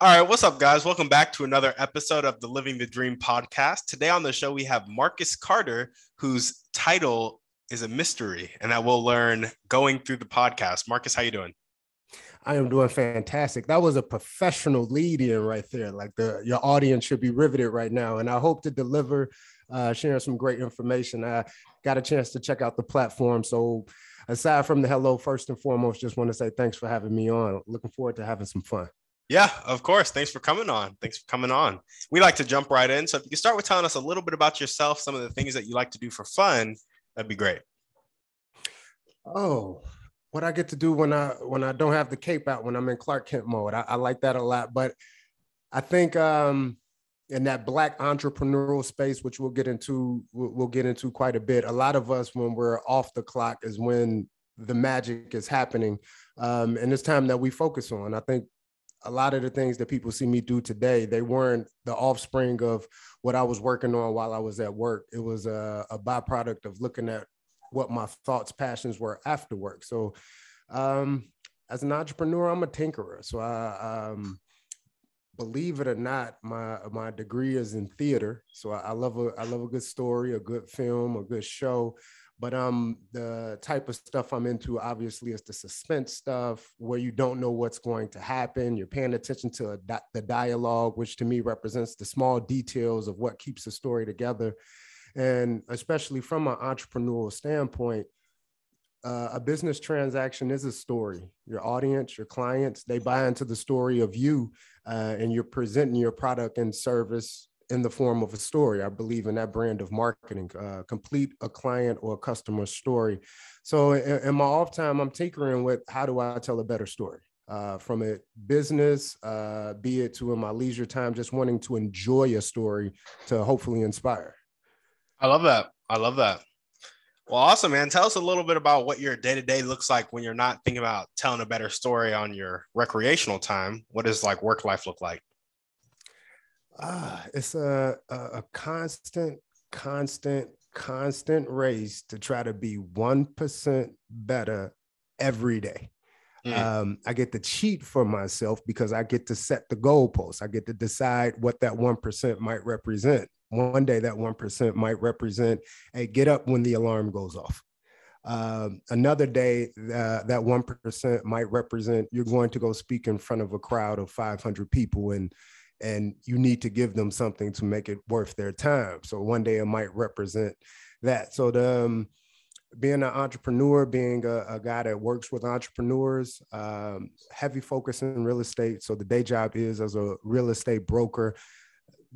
All right, what's up, guys? Welcome back to another episode of the Living the Dream podcast. Today on the show, we have Marcus Carter, whose title is a mystery, and that we'll learn going through the podcast. Marcus, how you doing? I am doing fantastic. That was a professional lead in right there. Like the your audience should be riveted right now, and I hope to deliver, uh, sharing some great information. I got a chance to check out the platform, so aside from the hello, first and foremost, just want to say thanks for having me on. Looking forward to having some fun. Yeah, of course. Thanks for coming on. Thanks for coming on. We like to jump right in. So if you can start with telling us a little bit about yourself, some of the things that you like to do for fun, that'd be great. Oh, what I get to do when I when I don't have the cape out when I'm in Clark Kent mode. I, I like that a lot. But I think um in that black entrepreneurial space, which we'll get into, we'll, get into quite a bit. A lot of us, when we're off the clock, is when the magic is happening, um, and it's time that we focus on. I think a lot of the things that people see me do today, they weren't the offspring of what I was working on while I was at work. It was a, a byproduct of looking at what my thoughts, passions were after work. So, um, as an entrepreneur, I'm a tinkerer. So I, um, believe it or not, my my degree is in theater. So I, I love a I love a good story, a good film, a good show. But um, the type of stuff I'm into, obviously, is the suspense stuff where you don't know what's going to happen. You're paying attention to the dialogue, which to me represents the small details of what keeps the story together. And especially from an entrepreneurial standpoint, uh, a business transaction is a story. Your audience, your clients, they buy into the story of you, uh, and you're presenting your product and service in the form of a story. I believe in that brand of marketing, uh, complete a client or a customer story. So in, in, my off time, I'm tinkering with how do I tell a better story uh, from a business, uh, be it to in my leisure time, just wanting to enjoy a story to hopefully inspire. I love that. I love that. Well, awesome, man. Tell us a little bit about what your day to day looks like when you're not thinking about telling a better story on your recreational time. What does like work life look like? Ah, it's a, a, a constant, constant, constant race to try to be 1% better every day. Mm. Um, I get to cheat for myself because I get to set the goalposts. I get to decide what that 1% might represent. One day, that 1% might represent a get up when the alarm goes off. Um, another day, uh, that 1% might represent you're going to go speak in front of a crowd of 500 people and and you need to give them something to make it worth their time. So one day it might represent that. So the um, being an entrepreneur, being a, a, guy that works with entrepreneurs, um, heavy focus in real estate. So the day job is as a real estate broker.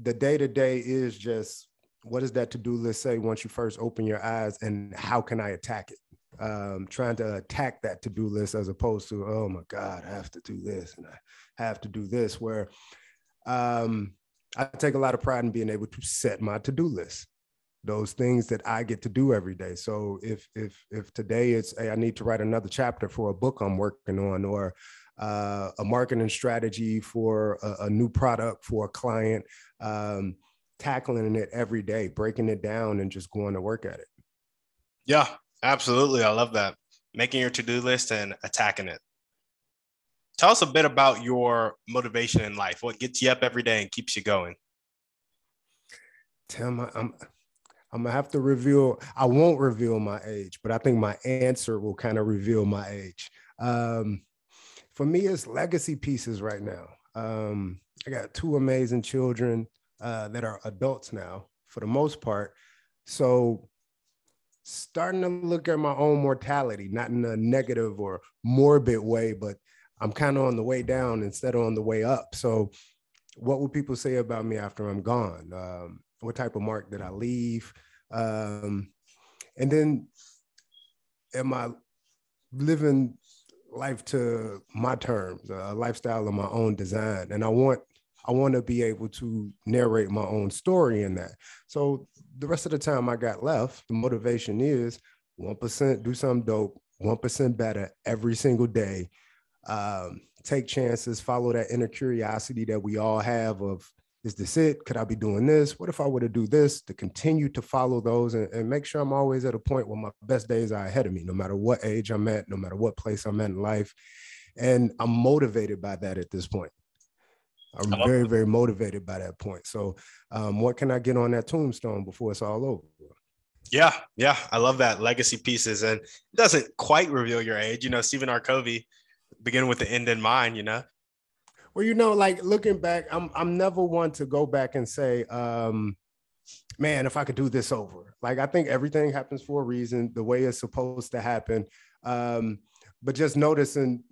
The day to day is just what is that to do list say once you first open your eyes, and how can I attack it? Um, trying to attack that to do list as opposed to oh my god, I have to do this and I have to do this. Where um, I take a lot of pride in being able to set my to-do list those things that I get to do every day. So if if if today it's hey, I need to write another chapter for a book I'm working on, or uh, a marketing strategy for a, a, new product for a client, um, tackling it every day, breaking it down, and just going to work at it. Yeah, absolutely. I love that. Making your to do list and attacking it. Tell us a bit about your motivation in life. What gets you up every day and keeps you going? Tim, I'm I'm gonna have to reveal. I won't reveal my age, but I think my answer will kind of reveal my age. Um, for me, it's legacy pieces right now. Um, I got two amazing children uh, that are adults now, for the most part. So, starting to look at my own mortality, not in a negative or morbid way, but I'm kind of on the way down instead of on the way up. So, what will people say about me after I'm gone? Um, what type of mark did I leave? Um, and then, am I living life to my terms, a lifestyle of my own design, and I want I want to be able to narrate my own story in that. So the rest of the time I got left, the motivation is 1% do something dope, 1% better every single day. Um, take chances, follow that inner curiosity that we all have of is this it? Could I be doing this? What if I were to do this? To continue to follow those and, and, make sure I'm always at a point where my best days are ahead of me, no matter what age I'm at, no matter what place I'm at in life. And I'm motivated by that at this point. I'm very, very motivated by that point. So, um, what can I get on that tombstone before it's all over? Yeah, yeah, I love that legacy pieces, and it doesn't quite reveal your age. You know, Stephen R. Covey, begin with the end in mind. You know. Well, you know, like looking back, I'm I'm never one to go back and say, um, man, if I could do this over. Like I think everything happens for a reason, the way it's supposed to happen. Um, but just noticing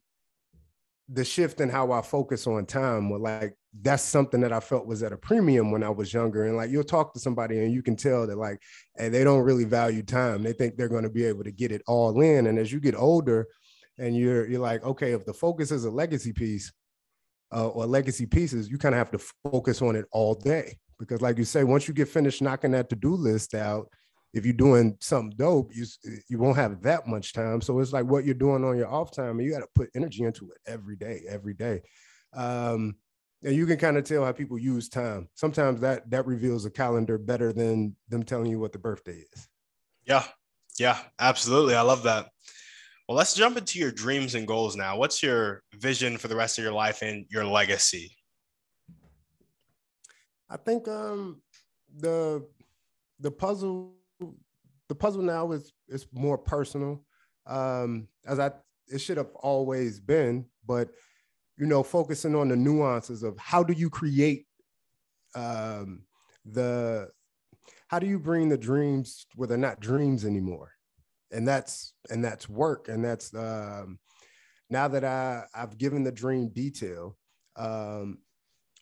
the shift in how I focus on time, well, like that's something that I felt was at a premium when I was younger. And like you'll talk to somebody and you can tell that like, hey, they don't really value time. They think they're going to be able to get it all in. And as you get older, and you're you're like, okay, if the focus is a legacy piece, uh, or legacy pieces, you kind of have to focus on it all day because, like you say, once you get finished knocking that to do list out, if you're doing something dope, you you won't have that much time. So it's like what you're doing on your off time, and you got to put energy into it every day, every day. Um, and you can kind of tell how people use time. Sometimes that that reveals a calendar better than them telling you what the birthday is. Yeah, yeah, absolutely. I love that. Well, let's jump into your dreams and goals now. What's your vision for the rest of your life and your legacy? I think um, the the puzzle the puzzle now is is more personal. Um, as I it should have always been, but you know, focusing on the nuances of how do you create um, the how do you bring the dreams where they're not dreams anymore? And that's and that's work and that's um, now that I I've given the dream detail, um,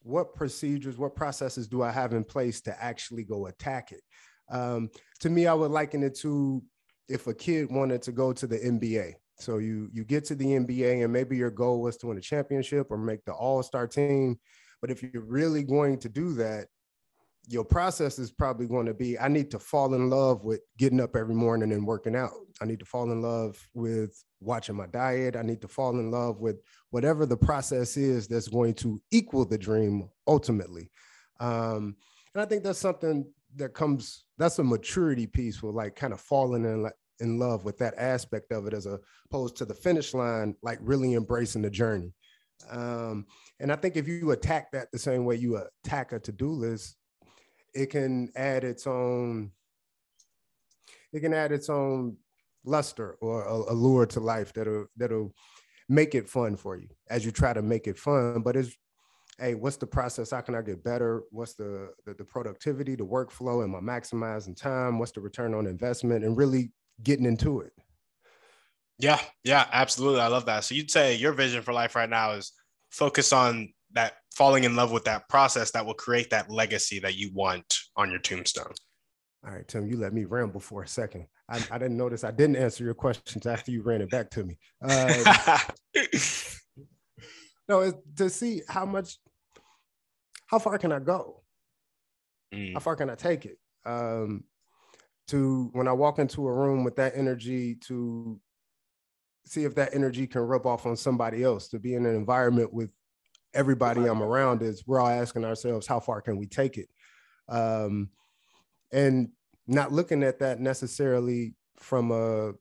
what procedures, what processes do I have in place to actually go attack it? Um, to me, I would liken it to if a kid wanted to go to the NBA. So you you get to the NBA and maybe your goal was to win a championship or make the All Star team, but if you're really going to do that, your process is probably going to be I need to fall in love with getting up every morning and working out. I need to fall in love with watching my diet. I need to fall in love with whatever the process is that's going to equal the dream ultimately. Um, and I think that's something that comes, that's a maturity piece with like kind of falling in, in love with that aspect of it as opposed to the finish line, like really embracing the journey. Um, and I think if you attack that the same way you attack a to-do list, it can add its own it can add its own luster or allure to life that'll that'll make it fun for you as you try to make it fun. But it's hey what's the process? How can i get better? What's the the, the productivity the workflow? Am i maximizing time? What's the return on investment? And really getting into it. Yeah yeah absolutely. I love that. So you'd say your vision for life right now is focus on that falling in love with that process that will create that legacy that you want on your tombstone. All right, Tim, you let me ramble for a second. I, I didn't notice I didn't answer your questions after you ran it back to me. Uh, no, it's to see how much, how far can I go? Mm. How far can I take it? Um, to when I walk into a room with that energy, to see if that energy can rub off on somebody else, to be in an environment with everybody I'm around is we're all asking ourselves, how far can we take it? Um, and not looking at that necessarily from a,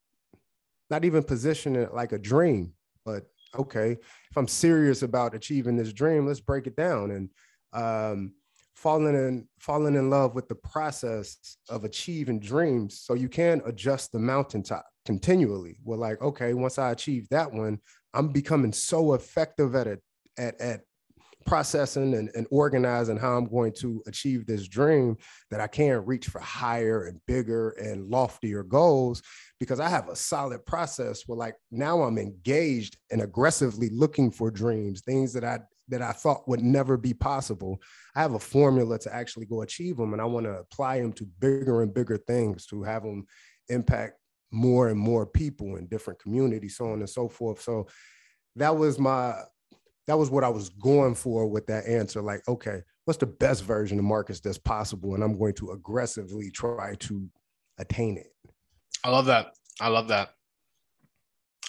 not even positioning it like a dream, but okay, if I'm serious about achieving this dream, let's break it down and um, falling in falling in love with the process of achieving dreams, so you can adjust the mountaintop continually. We're like, okay, once I achieve that one, I'm becoming so effective at it at at processing and, and organizing how I'm going to achieve this dream that I can reach for higher and bigger and loftier goals because I have a solid process where like now I'm engaged and aggressively looking for dreams, things that I that I thought would never be possible. I have a formula to actually go achieve them and I want to apply them to bigger and bigger things to have them impact more and more people in different communities, so on and so forth. So that was my that was what I was going for with that answer. Like, okay, what's the best version of Marcus that's possible? And I'm going to aggressively try to attain it. I love that. I love that.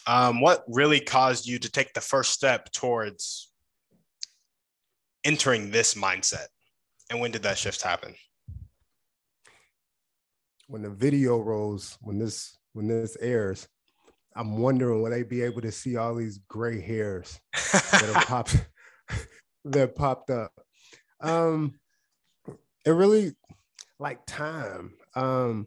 Um, what really caused you to take the first step towards entering this mindset? And when did that shift happen? When the video rolls, when this when this airs, I'm wondering will they be able to see all these gray hairs that have popped that popped up. Um, it really like time. Um,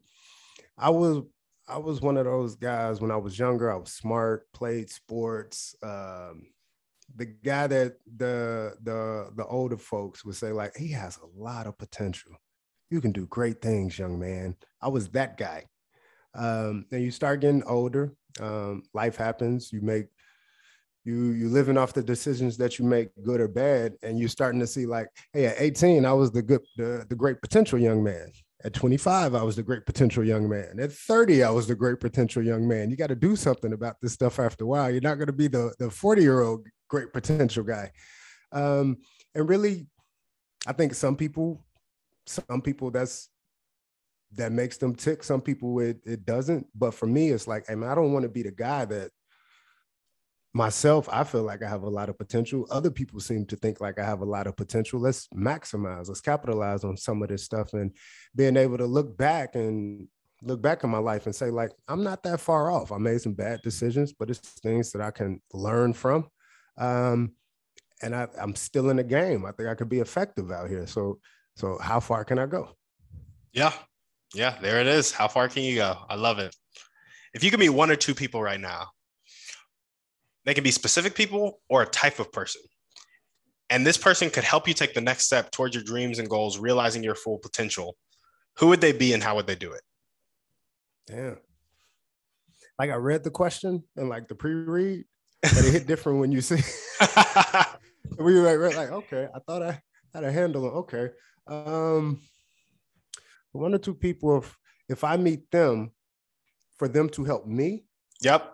I was I was one of those guys when I was younger. I was smart, played sports. Um, the guy that the the the older folks would say like he has a lot of potential. You can do great things, young man. I was that guy. Um, and you start getting older. Um, life happens. You make you you living off the decisions that you make, good or bad, and you're starting to see like, hey, at 18, I was the good the, the great potential young man. At 25, I was the great potential young man. At 30, I was the great potential young man. You got to do something about this stuff after a while. You're not going to be the the 40 year old great potential guy. Um, and really, I think some people, some people that's that makes them tick. Some people it it doesn't. But for me, it's like, I mean, I don't want to be the guy that myself, I feel like I have a lot of potential. Other people seem to think like I have a lot of potential. Let's maximize, let's capitalize on some of this stuff and being able to look back and look back in my life and say, like, I'm not that far off. I made some bad decisions, but it's things that I can learn from. Um, and I, I'm still in the game. I think I could be effective out here. So, so how far can I go? Yeah, yeah, there it is. How far can you go? I love it. If you could meet one or two people right now, they can be specific people or a type of person. And this person could help you take the next step towards your dreams and goals, realizing your full potential. Who would they be and how would they do it? Yeah. Like I read the question and like the pre-read, but it hit different when you see. we were like, like, okay, I thought I had a handle. Okay. Um, one or two people if if I meet them for them to help me. Yep.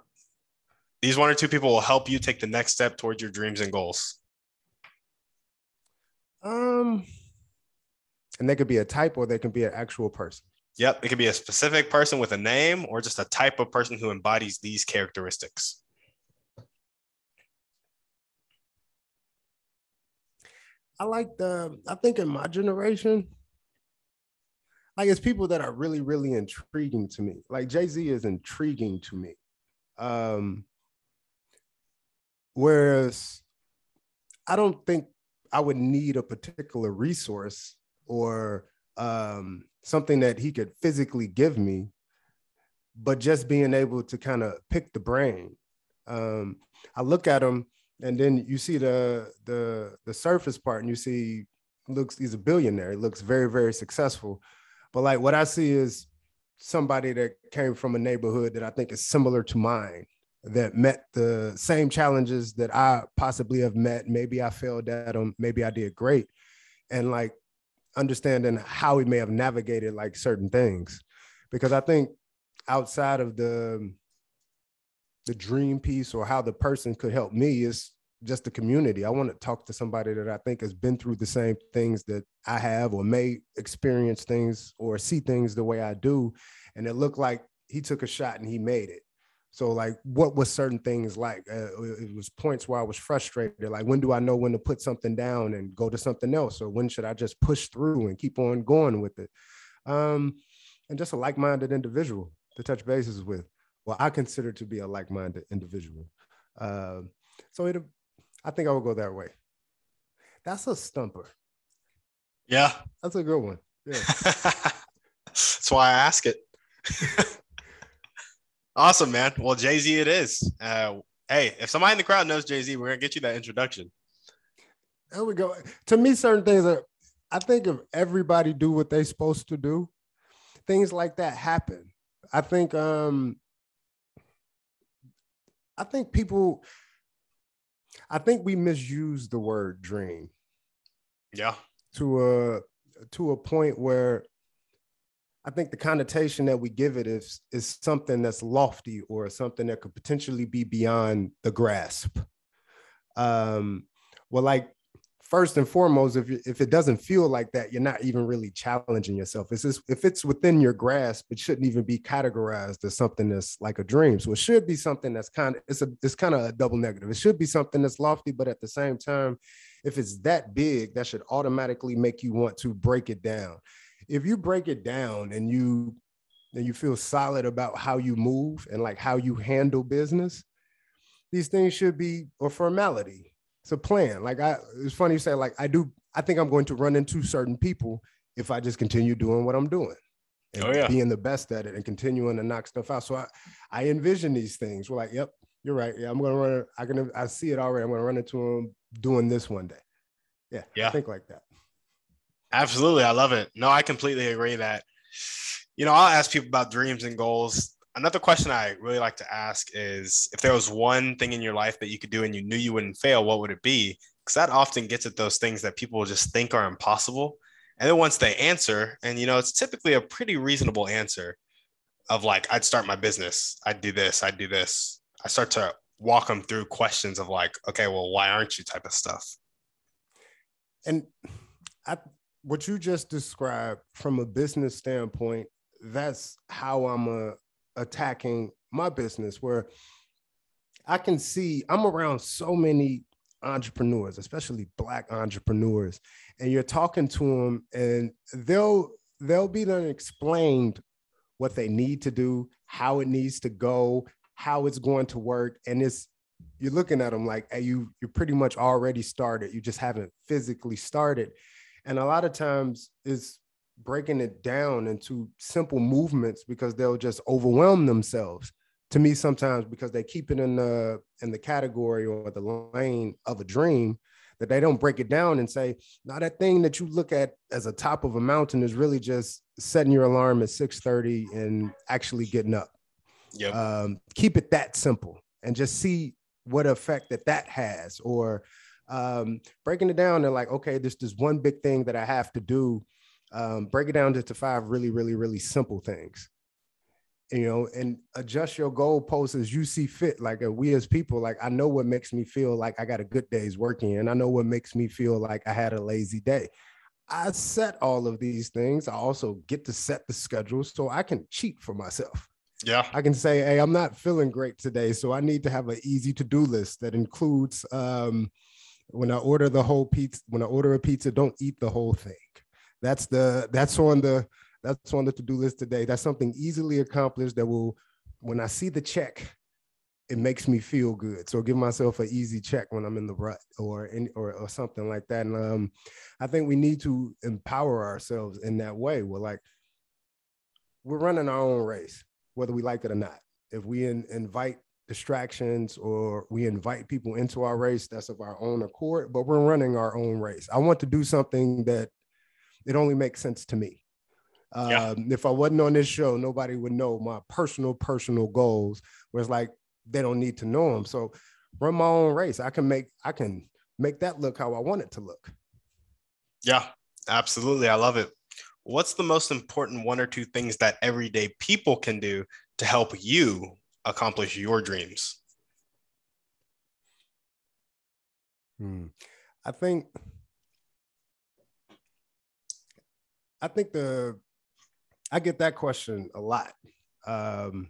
These one or two people will help you take the next step towards your dreams and goals. Um and they could be a type or they can be an actual person. Yep, it could be a specific person with a name or just a type of person who embodies these characteristics. I like the I think in my generation like it's people that are really really intriguing to me. Like jay-z is intriguing to me. Um whereas i don't think i would need a particular resource or um something that he could physically give me but just being able to kind of pick the brain. Um i look at him and then you see the the the surface part and you see looks he's a billionaire. He looks very very successful but like what I see is somebody that came from a neighborhood that I think is similar to mine, that met the same challenges that I possibly have met. Maybe I failed at them, maybe I did great. And like understanding how he may have navigated like certain things. Because I think outside of the the dream piece or how the person could help me is just the community. I want to talk to somebody that I think has been through the same things that I have, or may experience things or see things the way I do. And it looked like he took a shot and he made it. So, like, what was certain things like? Uh, it was points where I was frustrated. Like, when do I know when to put something down and go to something else, or when should I just push through and keep on going with it? Um, and just a like-minded individual to touch bases with. Well, I consider to be a like-minded individual. Uh, so it I think I would go that way. That's a stumper. Yeah. That's a good one. Yeah. That's why I ask it. awesome, man. Well, Jay Z, it is. Uh, hey, if somebody in the crowd knows Jay Z, we're gonna get you that introduction. There we go. To me, certain things are. I think if everybody do what they're supposed to do, things like that happen. I think. um I think people I think we misuse the word dream. Yeah. To a to a point where I think the connotation that we give it is is something that's lofty or something that could potentially be beyond the grasp. Um, well, like first and foremost, if if it doesn't feel like that, you're not even really challenging yourself. It's just, if it's within your grasp, it shouldn't even be categorized as something that's like a dream. So it should be something that's kind of it's a it's kind of a double negative. It should be something that's lofty, but at the same time, if it's that big, that should automatically make you want to break it down. If you break it down and you and you feel solid about how you move and like how you handle business, these things should be a formality it's a plan. Like I, it's funny you say like I do. I think I'm going to run into certain people if I just continue doing what I'm doing. And oh, yeah. being the best at it and continuing to knock stuff out. So I, I envision these things. We're like, yep, you're right. Yeah, I'm gonna run. I can. I see it already. I'm gonna run into them doing this one day. Yeah, yeah. I think like that. Absolutely, I love it. No, I completely agree that. You know, I'll ask people about dreams and goals another question I really like to ask is if there was one thing in your life that you could do and you knew you wouldn't fail, what would it be? Because that often gets at those things that people just think are impossible. And then once they answer, and you know, it's typically a pretty reasonable answer of like, I'd start my business, I'd do this, I'd do this. I start to walk them through questions of like, okay, well, why aren't you type of stuff. And I, what you just described from a business standpoint, that's how I'm a attacking my business where I can see I'm around so many entrepreneurs, especially black entrepreneurs, and you're talking to them and they'll they'll be then explained what they need to do, how it needs to go, how it's going to work, and it's you're looking at them like, hey, you you're pretty much already started. You just haven't physically started, and a lot of times is breaking it down into simple movements because they'll just overwhelm themselves to me sometimes because they keep it in the in the category or the lane of a dream that they don't break it down and say now that thing that you look at as a top of a mountain is really just setting your alarm at 6.30 and actually getting up yep. Um, keep it that simple and just see what effect that that has or um, breaking it down and like okay this is one big thing that i have to do um, break it down to five really, really, really simple things. You know, and adjust your goal posts as you see fit. Like uh, we as people, like I know what makes me feel like I got a good day's working, and I know what makes me feel like I had a lazy day. I set all of these things. I also get to set the schedule so I can cheat for myself. Yeah. I can say, hey, I'm not feeling great today. So I need to have an easy to-do list that includes um, when I order the whole pizza, when I order a pizza, don't eat the whole thing that's the that's on the that's on the to-do list today. That's something easily accomplished that will, when I see the check, it makes me feel good. So give myself an easy check when I'm in the rut or in, or, or something like that. And um, I think we need to empower ourselves in that way. We're like, we're running our own race, whether we like it or not. If we in, invite distractions or we invite people into our race, that's of our own accord, but we're running our own race. I want to do something that it only makes sense to me. Yeah. Um, if I wasn't on this show, nobody would know my personal, personal goals. Where it's like they don't need to know them. So run my own race. I can make I can make that look how I want it to look. Yeah, absolutely. I love it. What's the most important one or two things that everyday people can do to help you accomplish your dreams? Hmm. I think I think the I get that question a lot. Um,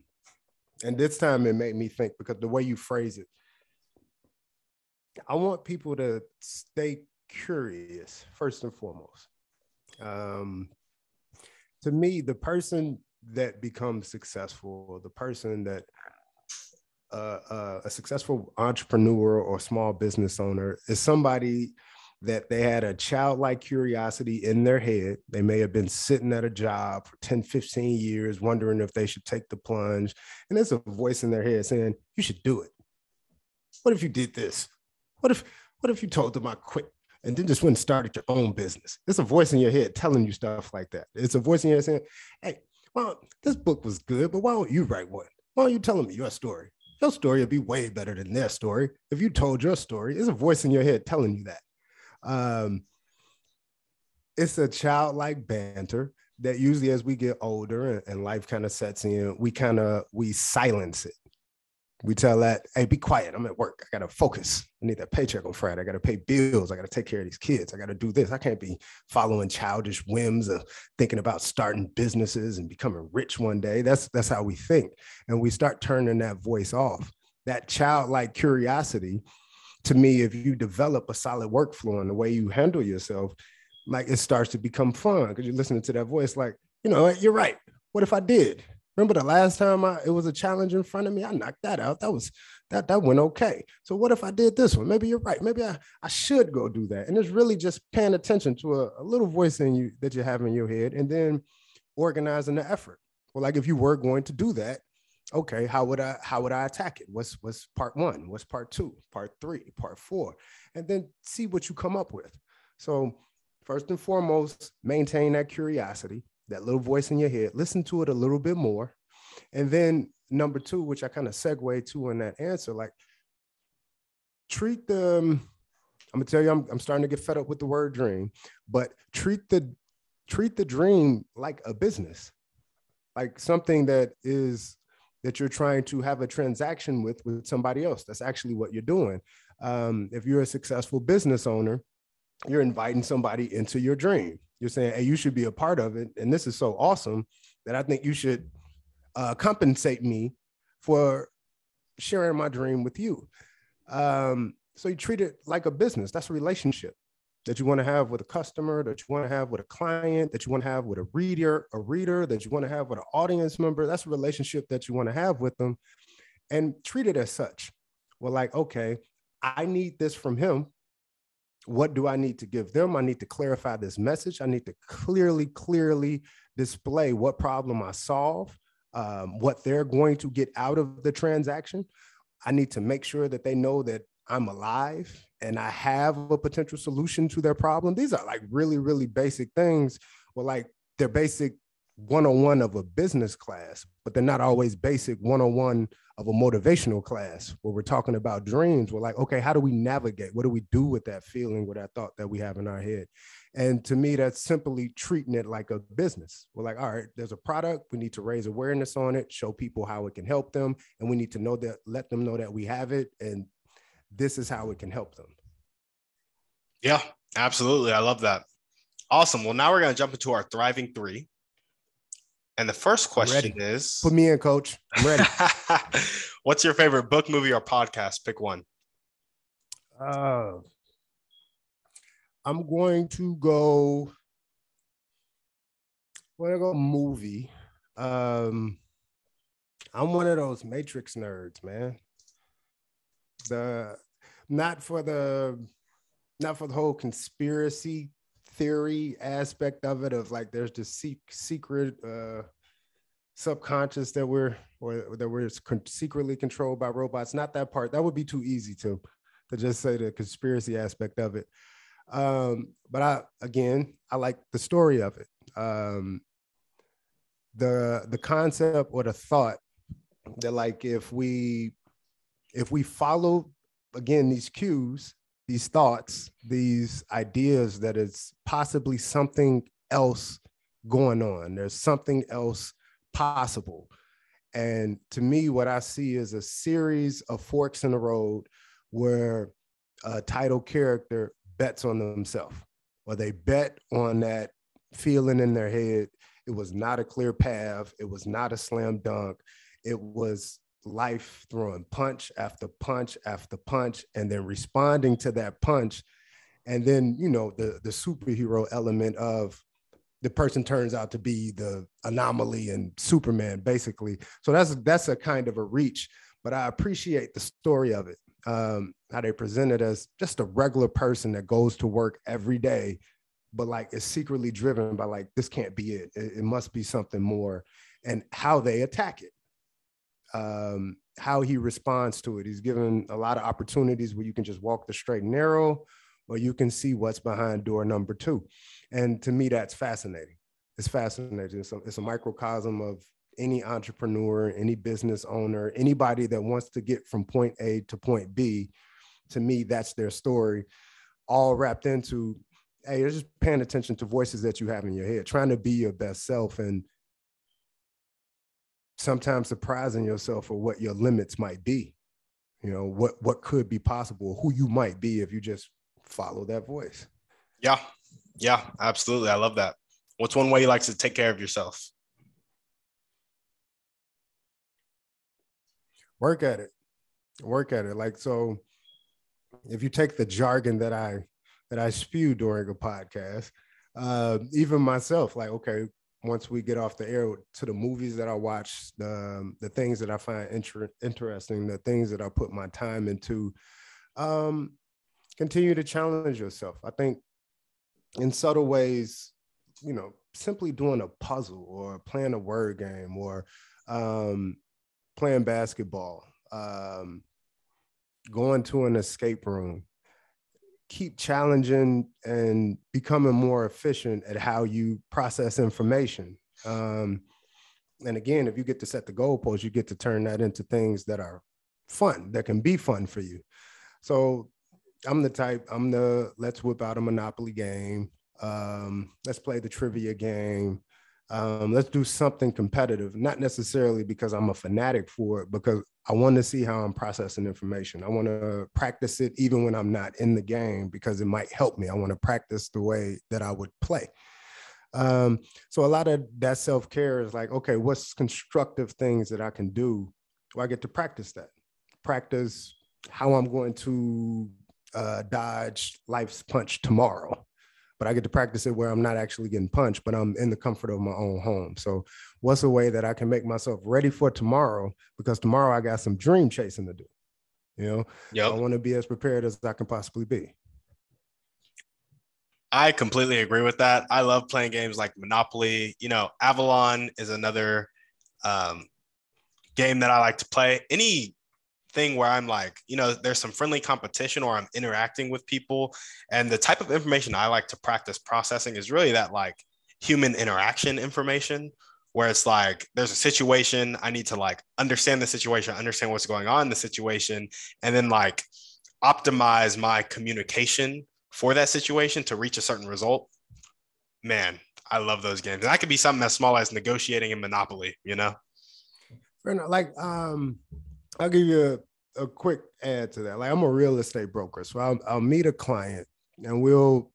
and this time it made me think because the way you phrase it, I want people to stay curious first and foremost. Um, to me, the person that becomes successful, the person that uh, uh, a successful entrepreneur or small business owner is somebody that they had a childlike curiosity in their head. They may have been sitting at a job for 10, 15 years, wondering if they should take the plunge. And there's a voice in their head saying, You should do it. What if you did this? What if, what if you told them I quit and then just went and started your own business? There's a voice in your head telling you stuff like that. It's a voice in your head saying, Hey, well, this book was good, but why don't you write one? Why aren't you telling me your story? Your story would be way better than their story. If you told your story, there's a voice in your head telling you that. Um, it's a childlike banter that usually as we get older and life kind of sets in, we kind of we silence it. We tell that, hey, be quiet. I'm at work. I gotta focus. I need that paycheck on Friday. I gotta pay bills. I gotta take care of these kids. I gotta do this. I can't be following childish whims of thinking about starting businesses and becoming rich one day. That's that's how we think. And we start turning that voice off. That childlike curiosity, to me, if you develop a solid workflow and the way you handle yourself, like it starts to become fun because you're listening to that voice, like, you know, you're right. What if I did? Remember the last time I, it was a challenge in front of me? I knocked that out. That was that that went okay. So what if I did this one? Maybe you're right. Maybe I, I should go do that. And it's really just paying attention to a, a little voice in you that you have in your head and then organizing the effort. Well, like if you were going to do that, okay, how would I how would I attack it? What's what's part one? What's part two? Part three? Part four? And then see what you come up with. So first and foremost, maintain that curiosity, that little voice in your head. Listen to it a little bit more. And then number two, which I kind of segue to in that answer, like treat the, I'm gonna tell you, I'm, I'm starting to get fed up with the word dream, but treat the treat the dream like a business, like something that is that you're trying to have a transaction with with somebody else. That's actually what you're doing. Um, if you're a successful business owner, you're inviting somebody into your dream. You're saying, hey, you should be a part of it. And this is so awesome that I think you should uh, compensate me for sharing my dream with you. Um, so you treat it like a business. That's a relationship that you want to have with a customer, that you want to have with a client, that you want to have with a reader, a reader, that you want to have with an audience member. That's a relationship that you want to have with them and treat it as such. Well, like, okay, I need this from him what do I need to give them? I need to clarify this message. I need to clearly, clearly display what problem I solve, um, what they're going to get out of the transaction. I need to make sure that they know that I'm alive and I have a potential solution to their problem. These are like really, really basic things. Well, like they're basic 101 of a business class, but they're not always basic 101 of a motivational class where we're talking about dreams. We're like, okay, how do we navigate? What do we do with that feeling, with that thought that we have in our head? And to me, that's simply treating it like a business. We're like, all right, there's a product. We need to raise awareness on it, show people how it can help them. And we need to know that, let them know that we have it. And this is how it can help them. Yeah, absolutely. I love that. Awesome. Well, now we're going to jump into our thriving three. And the first question is Put me in, coach. I'm ready. What's your favorite book, movie, or podcast? Pick one. Uh, I'm going to go. I'm going to go movie. Um, I'm one of those Matrix nerds, man. The not for the not for the whole conspiracy theory aspect of it of like there's this secret uh subconscious that we're or that we're secretly controlled by robots. Not that part. That would be too easy to to just say the conspiracy aspect of it. Um but i again i like the story of it. Um the the concept or the thought that like if we if we follow again these cues these thoughts, these ideas that it's possibly something else going on. There's something else possible. And to me, what I see is a series of forks in the road where a title character bets on themselves, or they bet on that feeling in their head. It was not a clear path. It was not a slam dunk. It was life throwing punch after punch after punch and then responding to that punch. And then you know the the superhero element of the person turns out to be the anomaly and superman basically. So that's that's a kind of a reach but i appreciate the story of it um how they present it as just a regular person that goes to work every day but like is secretly driven by like this can't be it. It, it must be something more and how they attack it um, how he responds to it. He's given a lot of opportunities where you can just walk the straight and narrow, or you can see what's behind door number two. And to me, that's fascinating. It's fascinating. It's a, it's a microcosm of any entrepreneur, any business owner, anybody that wants to get from point A to point B. To me, that's their story, all wrapped into hey, you're just paying attention to voices that you have in your head, trying to be your best self and sometimes surprising yourself for what your limits might be. You know, what what could be possible, who you might be if you just follow that voice. Yeah. Yeah, absolutely. I love that. What's one way you like to take care of yourself? Work at it. Work at it. Like so if you take the jargon that I that I spew during a podcast, uh, even myself, like, okay, once we get off the air to the movies that I watch, the the things that I find inter- interesting, the things that I put my time into, um, continue to challenge yourself. I think in subtle ways, you know, simply doing a puzzle or playing a word game or um, playing basketball, um, going to an escape room, keep challenging and becoming more efficient at how you process information. Um, and again, if you get to set the goalposts, you get to turn that into things that are fun, that can be fun for you. So I'm the type, I'm the let's whip out a Monopoly game. Um, let's play the trivia game. Um, let's do something competitive, not necessarily because I'm a fanatic for it, because I want to see how I'm processing information. I want to practice it even when I'm not in the game because it might help me. I want to practice the way that I would play. Um, so a lot of that self care is like, okay, what's constructive things that I can do? Do I get to practice that? Practice how I'm going to uh, dodge life's punch tomorrow but I get to practice it where I'm not actually getting punched, but I'm in the comfort of my own home. So, what's a way that I can make myself ready for tomorrow? Because tomorrow I got some dream chasing to do. You know, yep. I want to be as prepared as I can possibly be. I completely agree with that. I love playing games like Monopoly. You know, Avalon is another um, game that I like to play. Any thing where I'm like, you know, there's some friendly competition or I'm interacting with people. And the type of information I like to practice processing is really that like human interaction information where it's like there's a situation i need to like understand the situation understand what's going on in the situation and then like optimize my communication for that situation to reach a certain result. Man i love those games. And that could be something as small as negotiating in monopoly you know? Like um I'll give you a, quick add to that. Like I'm a real estate broker, so I'll, I'll meet a client and we'll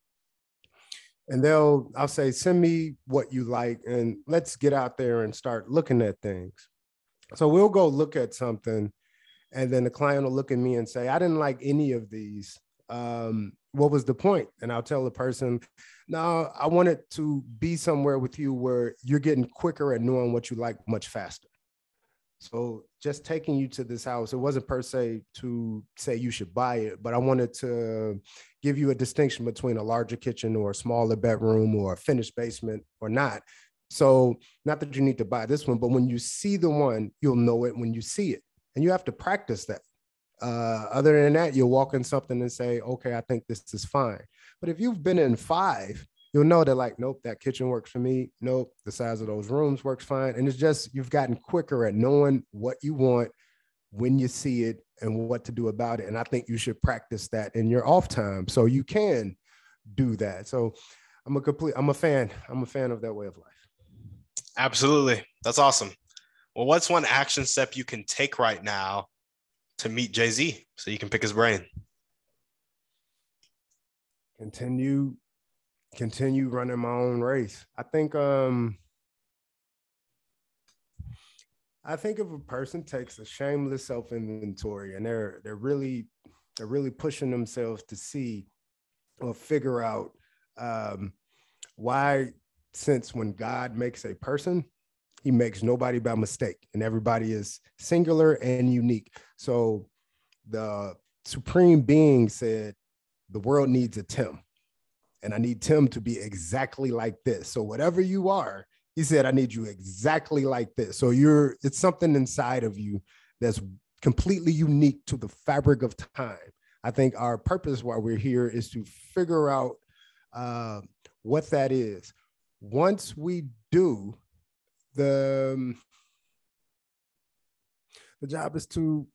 and they'll I'll say send me what you like and let's get out there and start looking at things. So we'll go look at something and then the client will look at me and say I didn't like any of these. Um, what was the point? And I'll tell the person, no, I wanted to be somewhere with you where you're getting quicker at knowing what you like much faster. So just taking you to this house, it wasn't per se to say you should buy it, but I wanted to give you a distinction between a larger kitchen or a smaller bedroom or a finished basement or not. So not that you need to buy this one, but when you see the one, you'll know it when you see it. And you have to practice that. Uh, other than that, you'll walk in something and say, okay, I think this is fine. But if you've been in five you'll know that like, nope, that kitchen works for me. Nope, the size of those rooms works fine. And it's just you've gotten quicker at knowing what you want when you see it and what to do about it. And I think you should practice that in your off time so you can do that. So I'm a complete, I'm a fan. I'm a fan of that way of life. Absolutely. That's awesome. Well, what's one action step you can take right now to meet Jay Z so you can pick his brain? Continue continue running my own race. I think um I think if a person takes a shameless self-inventory and they're they're really they're really pushing themselves to see or figure out um, why since when God makes a person, he makes nobody by mistake and everybody is singular and unique. So the supreme being said the world needs a Tim and I need Tim to be exactly like this. So whatever you are, he said, I need you exactly like this. So you're it's something inside of you that's completely unique to the fabric of time. I think our purpose while we're here is to figure out uh, what that is. Once we do, the um, the job is to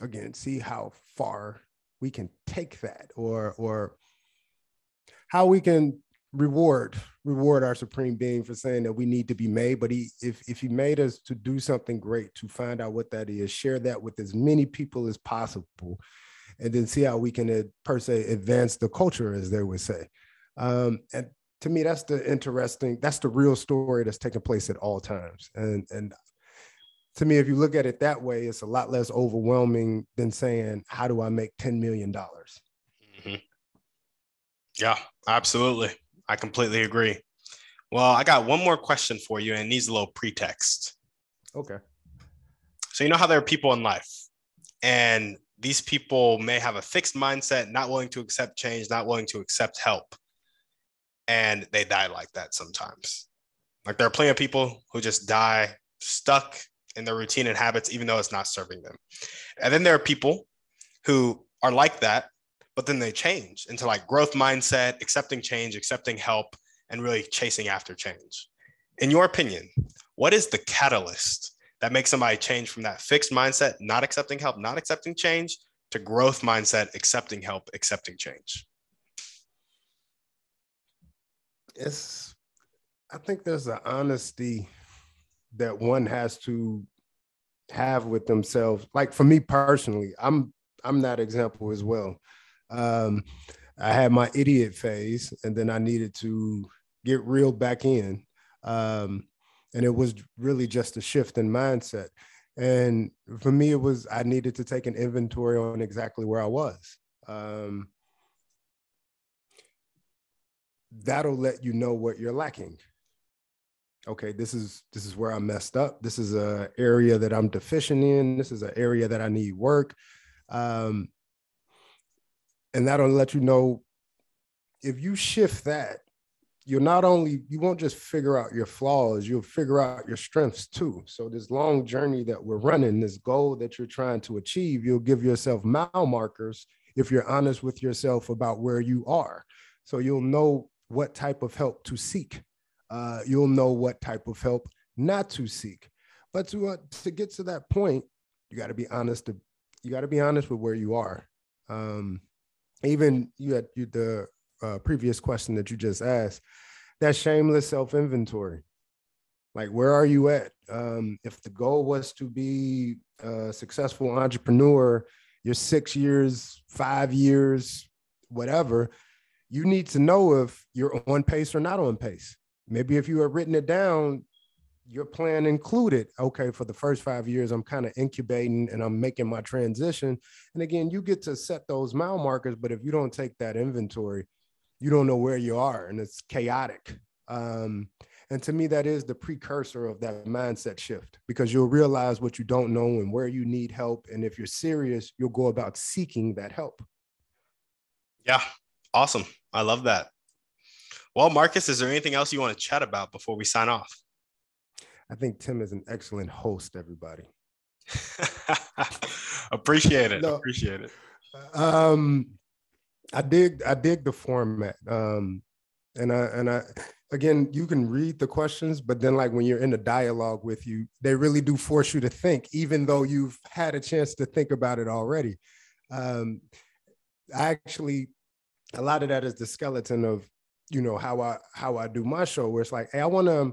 again see how far we can take that or or how we can reward reward our supreme being for saying that we need to be made. But he if if he made us to do something great to find out what that is share that with as many people as possible and then see how we can uh, per se advance the culture as they would say. Um, and to me that's the interesting that's the real story that's taking place at all times. And and to me if you look at it that way it's a lot less overwhelming than saying how do i make 10 million dollars. Yeah absolutely I completely agree. Well, I got one more question for you, and needs a little pretext. Okay. So you know how there are people in life, and these people may have a fixed mindset, not willing to accept change, not willing to accept help, and they die like that sometimes. Like there are plenty of people who just die stuck in their routine and habits, even though it's not serving them. And then there are people who are like that, but then they change into like growth mindset, accepting change, accepting help, and really chasing after change. In your opinion, what is the catalyst that makes somebody change from that fixed mindset, not accepting help, not accepting change, to growth mindset, accepting help, accepting change? It's, I think there's an honesty that one has to have with themselves. Like for me personally, I'm I'm that example as well. Um, I had my idiot phase, and then I needed to get real back in. Um, and it was really just a shift in mindset. And for me, it was I needed to take an inventory on exactly where I was. Um, that'll let you know what you're lacking. Okay, this is this is where I messed up. This is a area that I'm deficient in. This is an area that I need work. Um, and that'll let you know if you shift that you'll not only you won't just figure out your flaws you'll figure out your strengths too. So this long journey that we're running this goal that you're trying to achieve you'll give yourself mile markers if you're honest with yourself about where you are. So you'll know what type of help to seek. Uh, you'll know what type of help not to seek. But to uh, to get to that point you got to be honest to, you got to be honest with where you are. Um, even you had you, the uh, previous question that you just asked, that shameless self inventory. Like, where are you at? Um, if the goal was to be a successful entrepreneur, you're six years, five years, whatever, you need to know if you're on pace or not on pace. Maybe if you have written it down, your plan included okay for the first five years i'm kind of incubating and i'm making my transition. And again you get to set those mile markers but if you don't take that inventory you don't know where you are and it's chaotic. Um, and to me that is the precursor of that mindset shift because you'll realize what you don't know and where you need help. And if you're serious you'll go about seeking that help. Yeah awesome. I love that. Well marcus is there anything else you want to chat about before we sign off I think Tim is an excellent host, everybody. Appreciate it. No, Appreciate it. Um, I dig I dig the format. Um, and I and I again you can read the questions, but then like when you're in a dialogue with you, they really do force you to think, even though you've had a chance to think about it already. Um, I actually a lot of that is the skeleton of you know how I how I do my show, where it's like, hey, I want to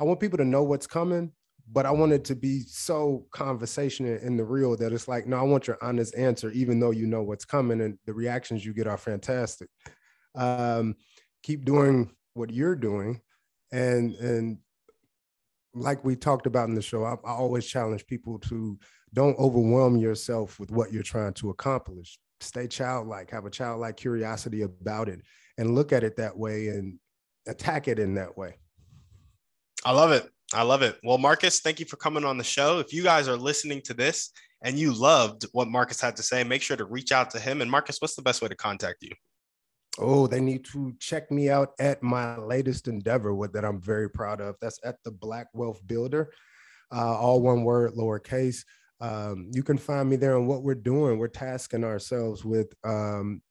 I want people to know what's coming, but I want it to be so conversational in the real that it's like, no, I want your honest answer, even though you know what's coming and the reactions you get are fantastic. Um, keep doing what you're doing, and and like we talked about in the show, I, I always challenge people to don't overwhelm yourself with what you're trying to accomplish. Stay childlike, have a childlike curiosity about it, and look at it that way and attack it in that way. I love it. I love it. Well, Marcus, thank you for coming on the show. If you guys are listening to this and you loved what Marcus had to say, make sure to reach out to him. And Marcus, what's the best way to contact you? Oh, they need to check me out at my latest endeavor with that I'm very proud of. That's at the Black Wealth Builder, uh, all one word, lowercase. Um, you can find me there on what we're doing. We're tasking ourselves with um,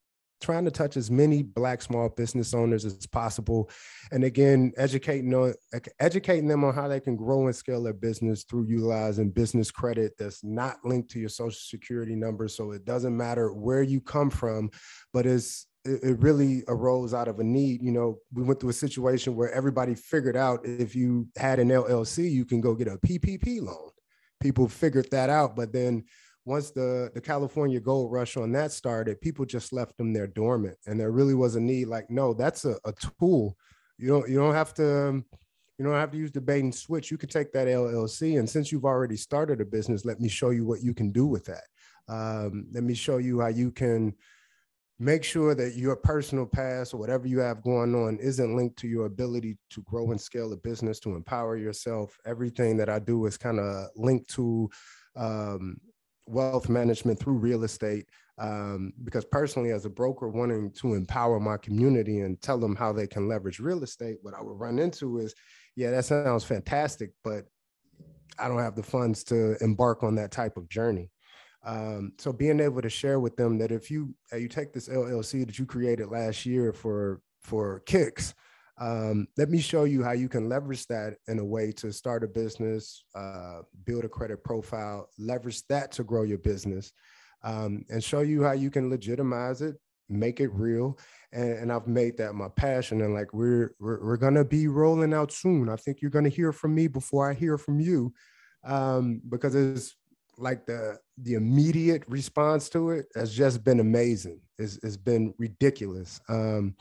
trying to touch as many black small business owners as possible and again educating on educating them on how they can grow and scale their business through utilizing business credit that's not linked to your social security number so it doesn't matter where you come from but it's it, really arose out of a need. You know, we went through a situation where everybody figured out if you had an LLC, you can go get a PPP loan. People figured that out, but then once the the California gold rush on that started, people just left them there dormant, and there really was a need. Like, no, that's a, a tool. You don't you don't have to you don't have to use the bait and switch. You can take that LLC, and since you've already started a business, let me show you what you can do with that. Um, let me show you how you can make sure that your personal past or whatever you have going on isn't linked to your ability to grow and scale a business to empower yourself everything that i do is kind of linked to um, wealth management through real estate um, because personally as a broker wanting to empower my community and tell them how they can leverage real estate what i would run into is yeah that sounds fantastic but i don't have the funds to embark on that type of journey. Um, so being able to share with them that if you uh, you take this LLC that you created last year for for kicks, um, let me show you how you can leverage that in a way to start a business, uh, build a credit profile, leverage that to grow your business, um, and show you how you can legitimize it, make it real. And, and I've made that my passion. And like we're, we're we're gonna be rolling out soon. I think you're gonna hear from me before I hear from you, um, because it's like the the immediate response to it has just been amazing. It's, it's been ridiculous. Um,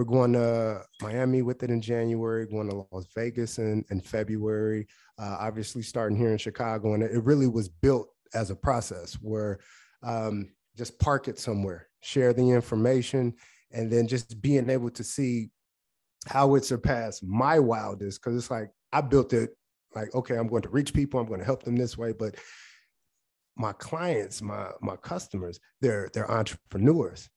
we're going to Miami with it in January, going to Las Vegas in, in February, uh, obviously starting here in Chicago. And it really was built as a process where um, just park it somewhere, share the information, and then just being able to see how it surpassed my wildest. Cause it's like, I built it like, okay, I'm going to reach people, I'm going to help them this way. But my clients, my my customers, they're they're entrepreneurs.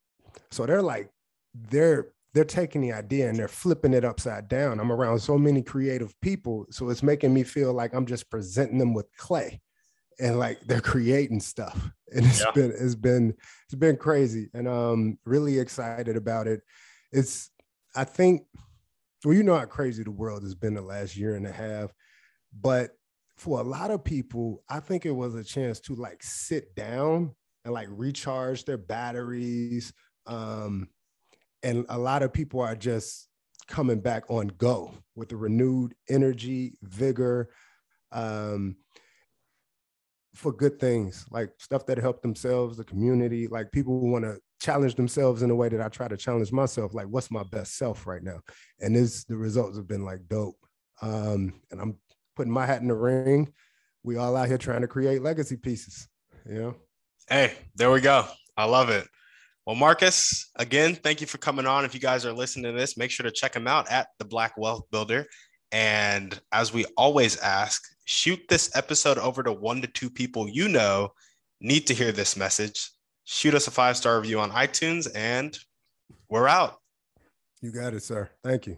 So they're like, they're they're taking the idea and they're flipping it upside down. I'm around so many creative people. So it's making me feel like I'm just presenting them with clay and like they're creating stuff. And it's yeah. been it's been it's been crazy. And um really excited about it. It's I think well, you know how crazy the world has been the last year and a half, but for a lot of people, I think it was a chance to like sit down and like recharge their batteries. Um, and a lot of people are just coming back on go with the renewed energy, vigor, um, for good things, like stuff that help themselves, the community. Like people want to challenge themselves in a way that I try to challenge myself. Like, what's my best self right now? And this, the results have been like dope. Um, and I'm putting my hat in the ring. We all out here trying to create legacy pieces, you know? Hey, there we go. I love it. Well, Marcus, again, thank you for coming on. If you guys are listening to this, make sure to check him out at the Black Wealth Builder. And as we always ask, shoot this episode over to one to two people you know need to hear this message. Shoot us a five star review on iTunes, and we're out. You got it, sir. Thank you.